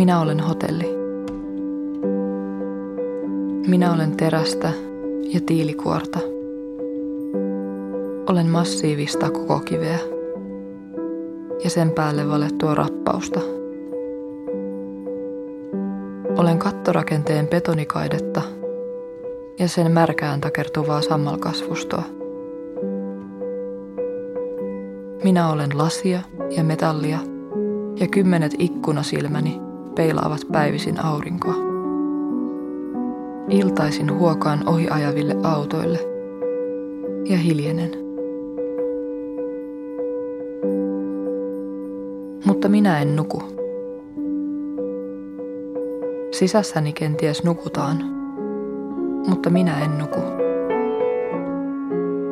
Minä olen hotelli. Minä olen terästä ja tiilikuorta. Olen massiivista koko kiveä ja sen päälle valettua rappausta. Olen kattorakenteen betonikaidetta ja sen märkään takertuvaa sammalkasvustoa. Minä olen lasia ja metallia ja kymmenet ikkunasilmäni peilaavat päivisin aurinkoa. Iltaisin huokaan ohiajaville autoille ja hiljenen. Mutta minä en nuku. Sisässäni kenties nukutaan, mutta minä en nuku.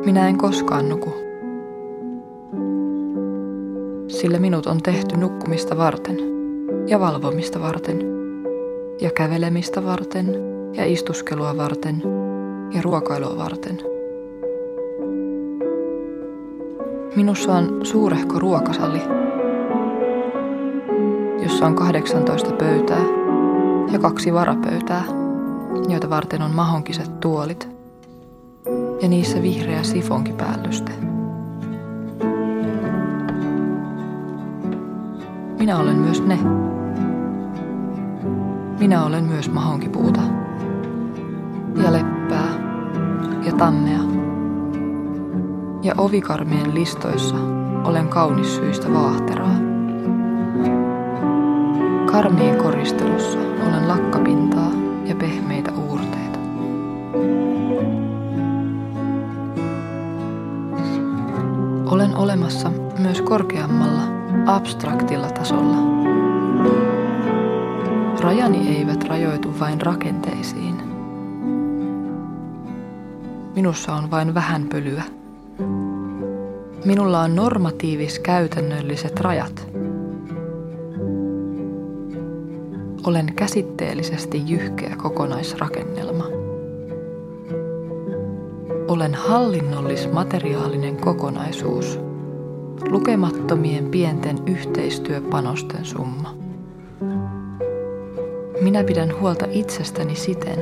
Minä en koskaan nuku. Sillä minut on tehty nukkumista varten ja valvomista varten ja kävelemistä varten ja istuskelua varten ja ruokailua varten. Minussa on suurehko ruokasali, jossa on 18 pöytää ja kaksi varapöytää, joita varten on mahonkiset tuolit ja niissä vihreä sifonkipäällyste. Minä olen myös ne. Minä olen myös mahonkipuuta ja leppää ja tammea. Ja ovikarmien listoissa olen kaunis syistä vaahteraa. Karmien koristelussa olen lakkapintaa ja pehmeitä uurteita. Olen olemassa myös korkeammalla, abstraktilla tasolla. Rajani eivät rajoitu vain rakenteisiin. Minussa on vain vähän pölyä. Minulla on normatiivis käytännölliset rajat – Olen käsitteellisesti jyhkeä kokonaisrakennelma. Olen hallinnollis-materiaalinen kokonaisuus, lukemattomien pienten yhteistyöpanosten summa. Minä pidän huolta itsestäni siten,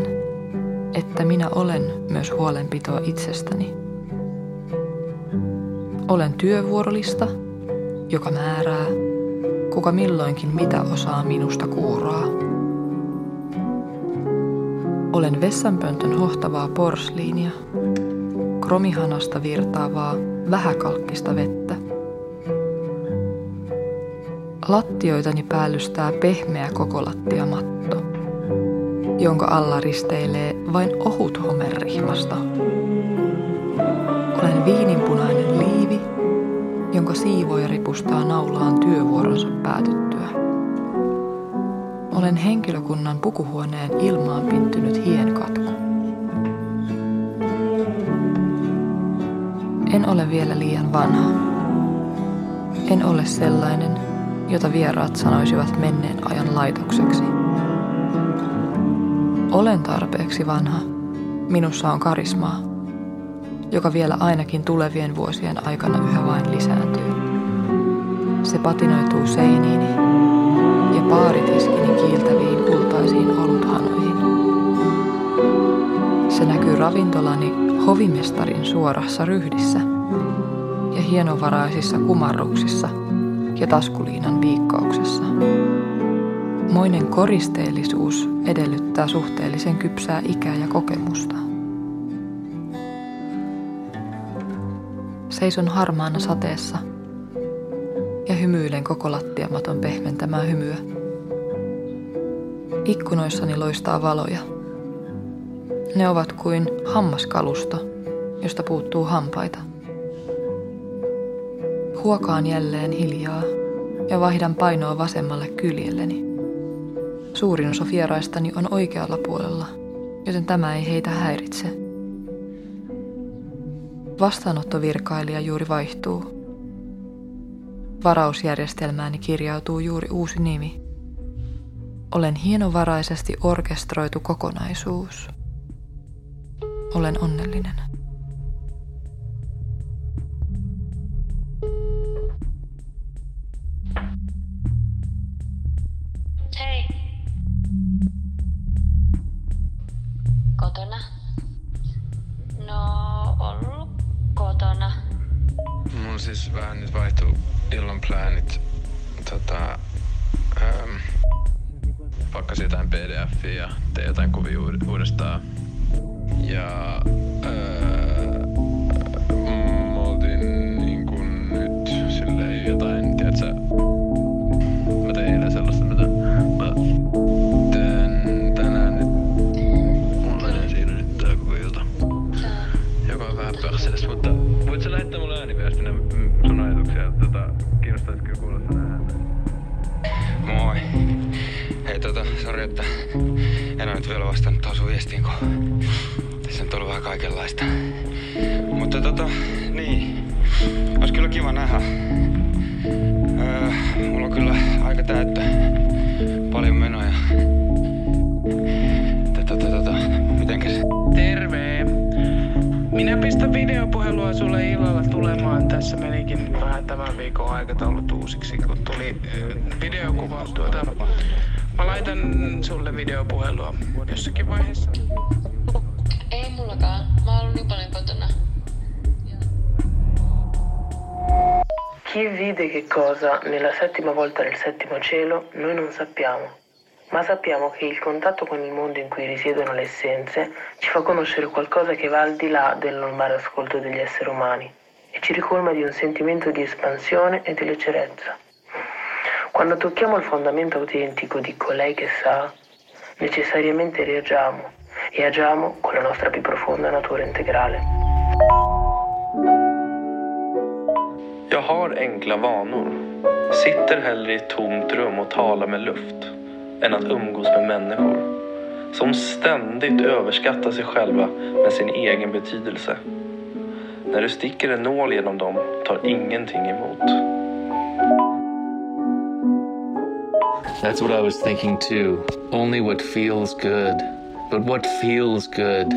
että minä olen myös huolenpitoa itsestäni. Olen työvuorolista, joka määrää, kuka milloinkin mitä osaa minusta kuuraa. Olen vessanpöntön hohtavaa porsliinia, kromihanasta virtaavaa vähäkalkkista vettä. Lattioitani päällystää pehmeä kokolattiamatto, jonka alla risteilee vain ohut homerrihmasta. Olen viininpunainen liivi, jonka siivoja ripustaa naulaan työvuoronsa päätyttyä. Olen henkilökunnan pukuhuoneen ilmaan pinttynyt hienkatku. En ole vielä liian vanha. En ole sellainen, jota vieraat sanoisivat menneen ajan laitokseksi. Olen tarpeeksi vanha. Minussa on karismaa joka vielä ainakin tulevien vuosien aikana yhä vain lisääntyy. Se patinoituu seiniini ja paaritiskini kiiltäviin kultaisiin oluthanoihin. Se näkyy ravintolani hovimestarin suorassa ryhdissä ja hienovaraisissa kumarruksissa ja taskuliinan viikkauksessa. Moinen koristeellisuus edellyttää suhteellisen kypsää ikää ja kokemusta. Seison harmaana sateessa ja hymyilen koko lattiamaton pehmentämää hymyä. Ikkunoissani loistaa valoja. Ne ovat kuin hammaskalusto, josta puuttuu hampaita. Huokaan jälleen hiljaa ja vaihdan painoa vasemmalle kyljelleni. Suurin osa vieraistani on oikealla puolella, joten tämä ei heitä häiritse. Vastaanottovirkailija juuri vaihtuu. Varausjärjestelmääni kirjautuu juuri uusi nimi. Olen hienovaraisesti orkestroitu kokonaisuus. Olen onnellinen. Illan pläänit, tota, ähm, pakkasin jotain pdf ja tein jotain kuvia uudestaan. Ja öö, sun viestiin, kun tässä on tullut vähän kaikenlaista. Mutta tota, niin. Olisi kyllä kiva nähdä. Öö, mulla on kyllä aika täyttä. Paljon menoja. Tota, tota, mitenkäs? Terve. Minä pistän videopuhelua sulle illalla tulemaan. Tässä menikin vähän tämän viikon aikataulut uusiksi, kun tuli videokuvaus tuota. Mä laitan sulle videopuhelua jossakin vaiheessa. Ei mullakaan. Mä oon ollut niin paljon kotona. Chi vide che cosa nella settima volta del settimo cielo noi non sappiamo, ma sappiamo che il contatto con il mondo in cui risiedono le essenze ci fa conoscere qualcosa che va al di là del normale ascolto degli esseri umani e ci ricolma di un sentimento di espansione e di leggerezza. Quando tocchiamo il fondamento autentico di colei che sa, necessariamente reagiamo e agiamo con la nostra più profonda natura integrale. Jag har enkla vanor. Sitter hellre i ett tomt rum och talar med luft än att umgås med människor som ständigt överskattar sig själva med sin egen betydelse. När du sticker en nål genom dem tar ingenting emot. That's what I was thinking too. Only what feels good. But what feels good?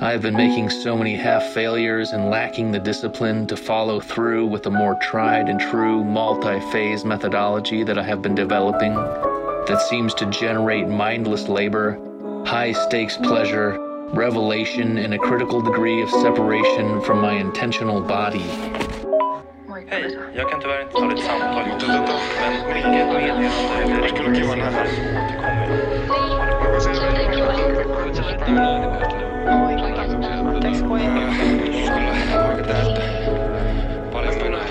I have been making so many half failures and lacking the discipline to follow through with the more tried and true multi phase methodology that I have been developing that seems to generate mindless labor, high stakes pleasure, revelation, and a critical degree of separation from my intentional body. Hej, jag kan tyvärr inte ta ditt samtal just nu, men skicka ett meddelande. Det skulle nära. Kyllä aika täyttä. Paljon menoja.